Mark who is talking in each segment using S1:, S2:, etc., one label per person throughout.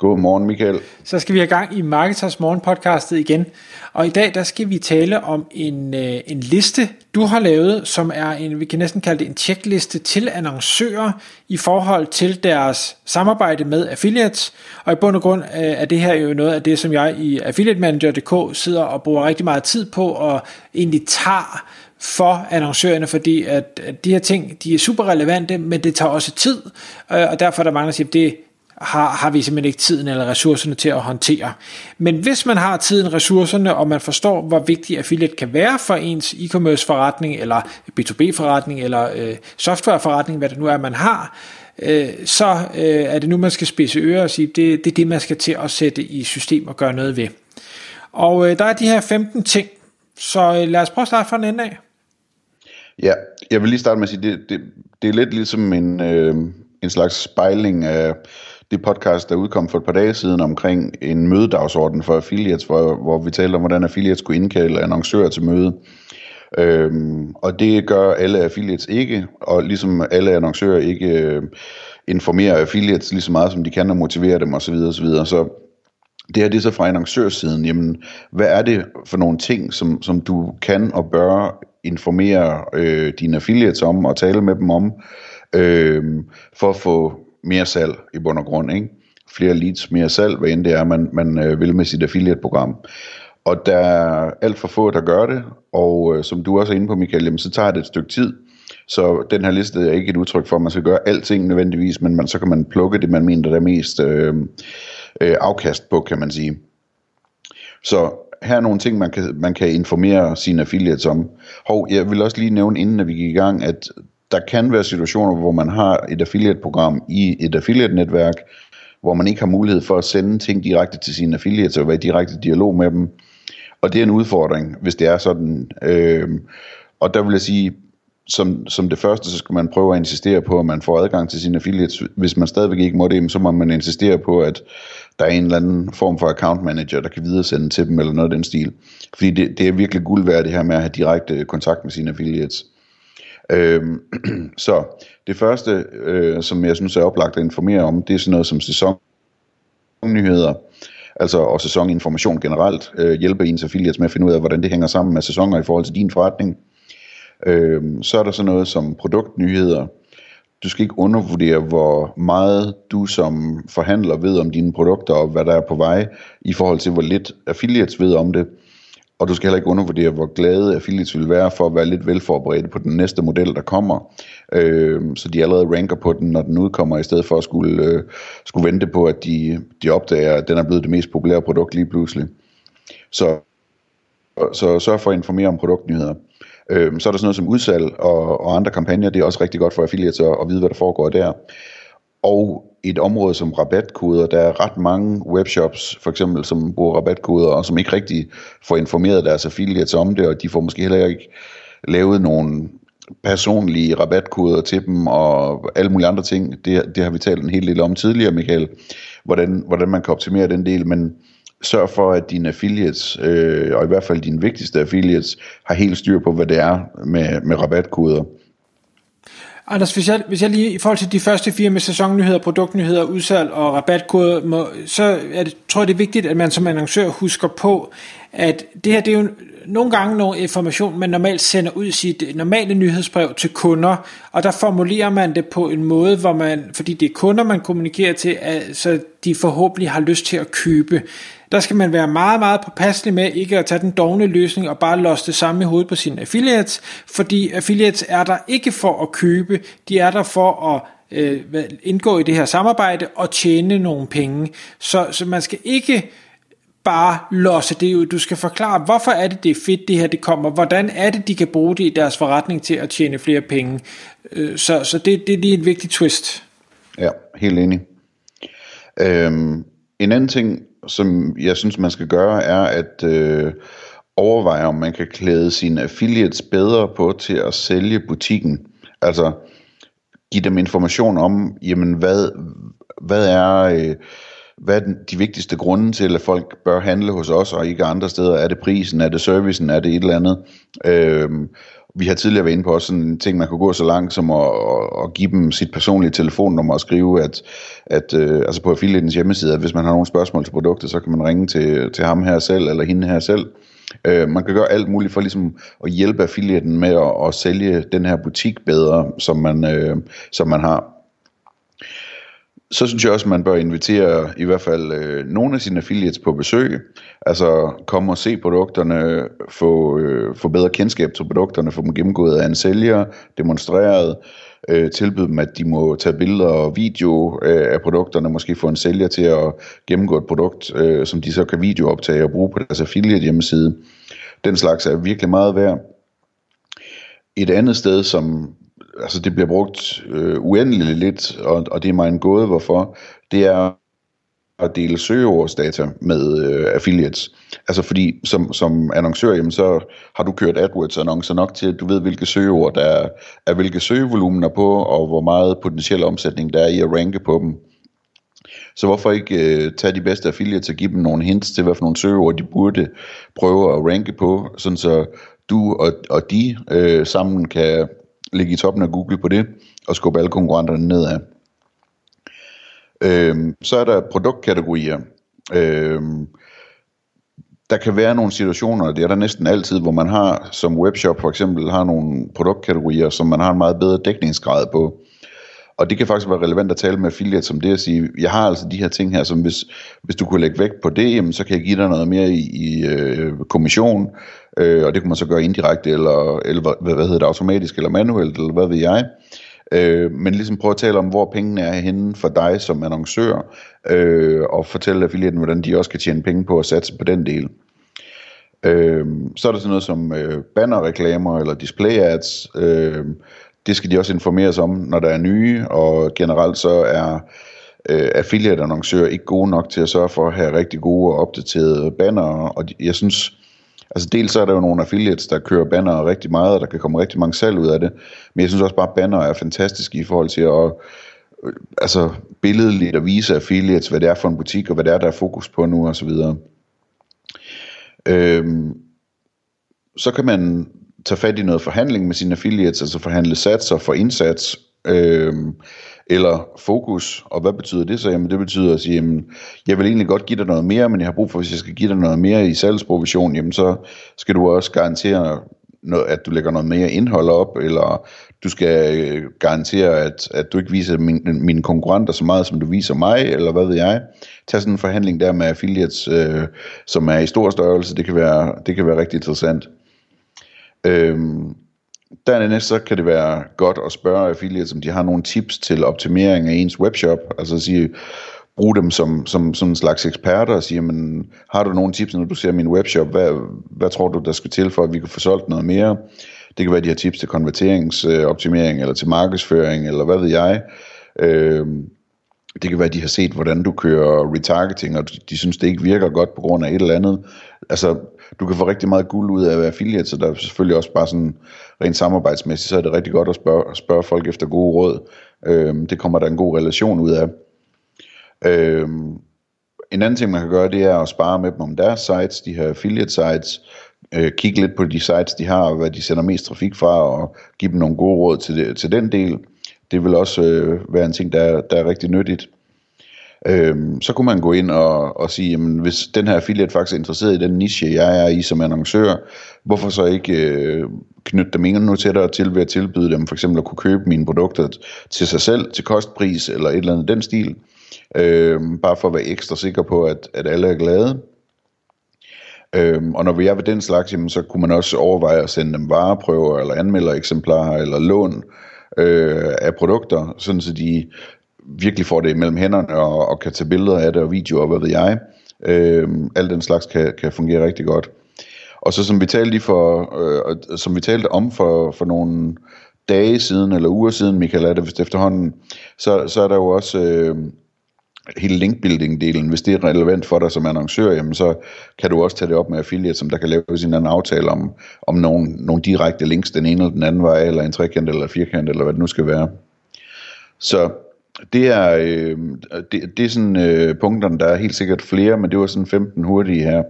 S1: Godmorgen, Michael.
S2: Så skal vi have gang i Marketers Morgen podcastet igen. Og i dag der skal vi tale om en, øh, en liste, du har lavet, som er en, vi kan næsten kalde det en checkliste til annoncører i forhold til deres samarbejde med affiliates. Og i bund og grund øh, er det her jo noget af det, som jeg i affiliatemanager.dk sidder og bruger rigtig meget tid på og egentlig tager for annoncørerne, fordi at, at de her ting, de er super relevante, men det tager også tid, øh, og derfor er der mange, der siger, at det har, har vi simpelthen ikke tiden eller ressourcerne til at håndtere. Men hvis man har tiden, ressourcerne, og man forstår, hvor vigtig affiliate kan være for ens e-commerce forretning, eller B2B forretning, eller øh, software forretning, hvad det nu er, man har, øh, så øh, er det nu, man skal spidse ører og sige, det, det er det, man skal til at sætte i system og gøre noget ved. Og øh, der er de her 15 ting, så øh, lad os prøve at starte fra den ende af.
S1: Ja, jeg vil lige starte med at sige, det, det, det er lidt ligesom en, øh, en slags spejling af det podcast, der udkom for et par dage siden omkring en mødedagsorden for affiliates, hvor, hvor vi talte om, hvordan affiliates kunne indkalde annoncører til møde. Øhm, og det gør alle affiliates ikke, og ligesom alle annoncører ikke øh, informerer affiliates lige så meget, som de kan og motivere dem osv. osv. Så det her det er så fra annoncørsiden, jamen hvad er det for nogle ting, som, som du kan og bør informere øh, dine affiliates om og tale med dem om, øh, for at få mere salg i bund og grund. Ikke? Flere leads, mere salg, hvad end det er, man, man øh, vil med sit affiliate-program. Og der er alt for få, der gør det, og øh, som du også er inde på, Michael, jamen, så tager det et stykke tid. Så den her liste er ikke et udtryk for, at man skal gøre alting nødvendigvis, men man, så kan man plukke det, man mener, der er mest øh, øh, afkast på, kan man sige. Så her er nogle ting, man kan, man kan informere sine affiliates om. Hov, jeg vil også lige nævne, inden at vi gik i gang, at der kan være situationer, hvor man har et affiliate-program i et affiliate-netværk, hvor man ikke har mulighed for at sende ting direkte til sine affiliates og være i direkte dialog med dem. Og det er en udfordring, hvis det er sådan. Øh, og der vil jeg sige, som, som det første, så skal man prøve at insistere på, at man får adgang til sine affiliates. Hvis man stadigvæk ikke må det, så må man insistere på, at der er en eller anden form for account manager, der kan videresende til dem, eller noget af den stil. Fordi det, det er virkelig guld værd, det her med at have direkte kontakt med sine affiliates. Øhm, så det første, øh, som jeg synes er oplagt at informere om, det er sådan noget som sæsonnyheder, altså og sæsoninformation generelt, øh, hjælper ens affiliates med at finde ud af, hvordan det hænger sammen med sæsoner i forhold til din forretning. Øhm, så er der sådan noget som produktnyheder. Du skal ikke undervurdere, hvor meget du som forhandler ved om dine produkter, og hvad der er på vej, i forhold til hvor lidt affiliates ved om det. Og du skal heller ikke undervurdere, hvor glade affiliates vil være for at være lidt velforberedte på den næste model, der kommer. Øh, så de allerede ranker på den, når den udkommer, i stedet for at skulle, øh, skulle vente på, at de, de opdager, at den er blevet det mest populære produkt lige pludselig. Så, så sørg for at informere om produktnyheder. Øh, så er der sådan noget som udsalg og, og andre kampagner. Det er også rigtig godt for affiliates at, at vide, hvad der foregår der. Og et område som rabatkoder. Der er ret mange webshops, for eksempel, som bruger rabatkoder, og som ikke rigtig får informeret deres affiliates om det, og de får måske heller ikke lavet nogle personlige rabatkoder til dem, og alle mulige andre ting. Det, det har vi talt en hel del om tidligere, Michael, hvordan, hvordan man kan optimere den del, men sørg for, at dine affiliates, øh, og i hvert fald dine vigtigste affiliates, har helt styr på, hvad det er med, med rabatkoder.
S2: Anders, hvis jeg, hvis jeg lige i forhold til de første fire med sæsonnyheder, produktnyheder, udsalg og rabatkode, må, så er det, tror jeg, det er vigtigt, at man som annoncør husker på, at det her det er jo nogle gange nogle information, man normalt sender ud i sit normale nyhedsbrev til kunder, og der formulerer man det på en måde, hvor man, fordi det er kunder, man kommunikerer til, så de forhåbentlig har lyst til at købe. Der skal man være meget, meget påpasselig med ikke at tage den dogne løsning og bare låse det samme i hovedet på sine affiliates, fordi affiliates er der ikke for at købe, de er der for at øh, indgå i det her samarbejde og tjene nogle penge. Så, så man skal ikke bare losse det ud. Du skal forklare, hvorfor er det, det er fedt, det her det kommer. Hvordan er det, de kan bruge det i deres forretning til at tjene flere penge. Øh, så, så det, det er lige en vigtig twist.
S1: Ja, helt enig. Øhm, en anden ting, som jeg synes, man skal gøre, er at øh, overveje, om man kan klæde sine affiliates bedre på til at sælge butikken. Altså give dem information om, jamen hvad, hvad er... Øh, hvad er de vigtigste grunde til, at folk bør handle hos os og ikke andre steder? Er det prisen? Er det servicen? Er det et eller andet? Øhm, vi har tidligere været inde på også sådan en ting, man kunne gå så langt som at, at give dem sit personlige telefonnummer og skrive, at, at øh, altså på affiliatens hjemmeside, at hvis man har nogle spørgsmål til produktet, så kan man ringe til, til ham her selv, eller hende her selv. Øh, man kan gøre alt muligt for ligesom at hjælpe affiliaten med at, at sælge den her butik bedre, som man, øh, som man har så synes jeg også, at man bør invitere i hvert fald øh, nogle af sine affiliates på besøg. Altså komme og se produkterne, få, øh, få bedre kendskab til produkterne, få dem gennemgået af en sælger, demonstreret, øh, tilbyde dem, at de må tage billeder og video øh, af produkterne, måske få en sælger til at gennemgå et produkt, øh, som de så kan videooptage og bruge på deres affiliate hjemmeside. Den slags er virkelig meget værd. Et andet sted, som altså det bliver brugt øh, uendeligt lidt, og, og det er mig en gåde, hvorfor, det er at dele søgeordsdata med øh, affiliates. Altså fordi som, som annoncør, jamen, så har du kørt AdWords-annoncer nok til, at du ved, hvilke søgeord der er, er hvilke søgevolumener på, og hvor meget potentiel omsætning der er i at ranke på dem. Så hvorfor ikke øh, tage de bedste affiliates og give dem nogle hints til, hvad for nogle søgeord de burde prøve at ranke på, sådan så du og, og de øh, sammen kan ligge i toppen af Google på det, og skubbe alle konkurrenterne nedad. Øhm, så er der produktkategorier. Øhm, der kan være nogle situationer, det er der næsten altid, hvor man har som webshop for eksempel, har nogle produktkategorier, som man har en meget bedre dækningsgrad på. Og det kan faktisk være relevant at tale med affiliates som det at sige, jeg har altså de her ting her, som hvis, hvis du kunne lægge vægt på det, jamen, så kan jeg give dig noget mere i, i øh, kommission, øh, og det kunne man så gøre indirekte, eller, eller hvad, hvad hedder det, automatisk, eller manuelt, eller hvad ved jeg. Øh, men ligesom prøve at tale om, hvor pengene er henne for dig som annoncør, øh, og fortælle affiliaten, hvordan de også kan tjene penge på at satse på den del. Øh, så er der sådan noget som øh, bannerreklamer eller display ads. Øh, det skal de også informeres om, når der er nye, og generelt så er øh, affiliate-annoncører ikke gode nok til at sørge for at have rigtig gode og opdaterede banner, og jeg synes, altså dels så er der jo nogle affiliates, der kører banner rigtig meget, og der kan komme rigtig mange salg ud af det, men jeg synes også bare, at banner er fantastiske i forhold til at øh, altså billedligt at vise affiliates, hvad det er for en butik, og hvad det er, der er fokus på nu, og så videre. Øhm, så kan man tage fat i noget forhandling med sine affiliates, altså forhandle satser for indsats, øh, eller fokus, og hvad betyder det så? Jamen det betyder at sige, jamen, jeg vil egentlig godt give dig noget mere, men jeg har brug for, hvis jeg skal give dig noget mere i salgsprovision, jamen så skal du også garantere, noget, at du lægger noget mere indhold op, eller du skal øh, garantere, at, at du ikke viser min, mine konkurrenter så meget, som du viser mig, eller hvad ved jeg. Tag sådan en forhandling der med affiliates, øh, som er i stor størrelse, det kan være, det kan være rigtig interessant. Øhm, dernæst så kan det være godt at spørge affiliates, om de har nogle tips til optimering af ens webshop, altså at sige, bruge dem som, som, som en slags eksperter og sige, men har du nogle tips, når du ser min webshop, hvad, hvad tror du, der skal til for, at vi kan få solgt noget mere? Det kan være, de har tips til konverteringsoptimering, øh, eller til markedsføring, eller hvad ved jeg. Øhm, det kan være, de har set, hvordan du kører retargeting, og de synes, det ikke virker godt på grund af et eller andet. Altså, du kan få rigtig meget guld ud af at være affiliate, så der er selvfølgelig også bare sådan rent samarbejdsmæssigt, så er det rigtig godt at spørge, spørge folk efter gode råd. Øhm, det kommer der en god relation ud af. Øhm, en anden ting, man kan gøre, det er at spare med dem om deres sites, de her affiliate sites, øh, kigge lidt på de sites, de har, og hvad de sender mest trafik fra, og give dem nogle gode råd til, det, til den del. Det vil også øh, være en ting, der, der er rigtig nyttigt. Øhm, så kunne man gå ind og, og sige, jamen, hvis den her affiliate faktisk er interesseret i den niche, jeg er i som annoncør, hvorfor så ikke øh, knytte dem endnu tættere til ved at tilbyde dem for eksempel at kunne købe mine produkter til sig selv, til kostpris eller et eller andet den stil. Øhm, bare for at være ekstra sikker på, at, at alle er glade. Øhm, og når vi er ved den slags, jamen, så kunne man også overveje at sende dem vareprøver, eller anmelder eksemplarer, eller lån øh, af produkter, sådan så de virkelig får det mellem hænderne og, og kan tage billeder af det og videoer, hvad ved jeg. Øh, alt den slags kan, kan fungere rigtig godt. Og så som vi talte for, øh, som vi talte om for, for nogle dage siden, eller uger siden, Michael er det vist efterhånden, så, så er der jo også øh, hele linkbuilding-delen, hvis det er relevant for dig som annoncør, jamen så kan du også tage det op med affiliate, som der kan lave sin anden aftale om, om nogle, nogle direkte links den ene eller den anden vej, eller en trekant eller firkant, eller hvad det nu skal være. Så det er, øh, det, det er sådan øh, punkterne, der er helt sikkert flere, men det var sådan 15 hurtige her.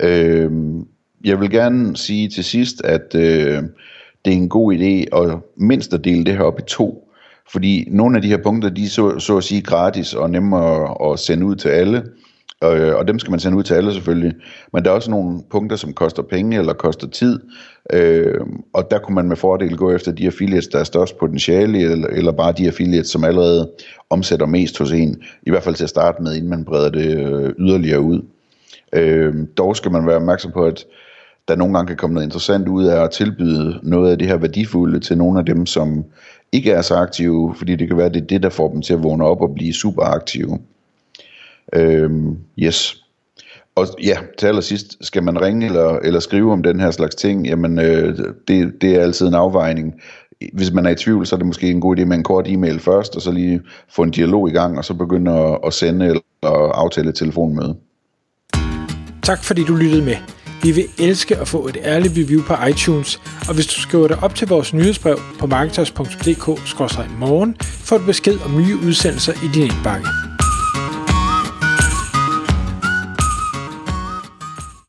S1: Øh, jeg vil gerne sige til sidst, at øh, det er en god idé at mindst at dele det her op i to. Fordi nogle af de her punkter, de er så, så at sige gratis og nemmere at sende ud til alle. Øh, og dem skal man sende ud til alle selvfølgelig. Men der er også nogle punkter, som koster penge eller koster tid. Øh, og der kunne man med fordel gå efter de affiliates, der er størst potentiale, eller, eller bare de affiliates, som allerede omsætter mest hos en. I hvert fald til at starte med, inden man breder det øh, yderligere ud. Øh, dog skal man være opmærksom på, at der nogle gange kan komme noget interessant ud af at tilbyde noget af det her værdifulde til nogle af dem, som ikke er så aktive, fordi det kan være, at det er det, der får dem til at vågne op og blive super aktive. Øhm, yes. Og ja, til allersidst, skal man ringe eller, eller skrive om den her slags ting, jamen øh, det, det er altid en afvejning. Hvis man er i tvivl, så er det måske en god idé med en kort e-mail først, og så lige få en dialog i gang, og så begynde at, at sende eller aftale et telefonmøde.
S2: Tak fordi du lyttede med. Vi vil elske at få et ærligt review på iTunes, og hvis du skriver dig op til vores nyhedsbrev på marketers.dk-morgen, får du besked om nye udsendelser i din indbakke.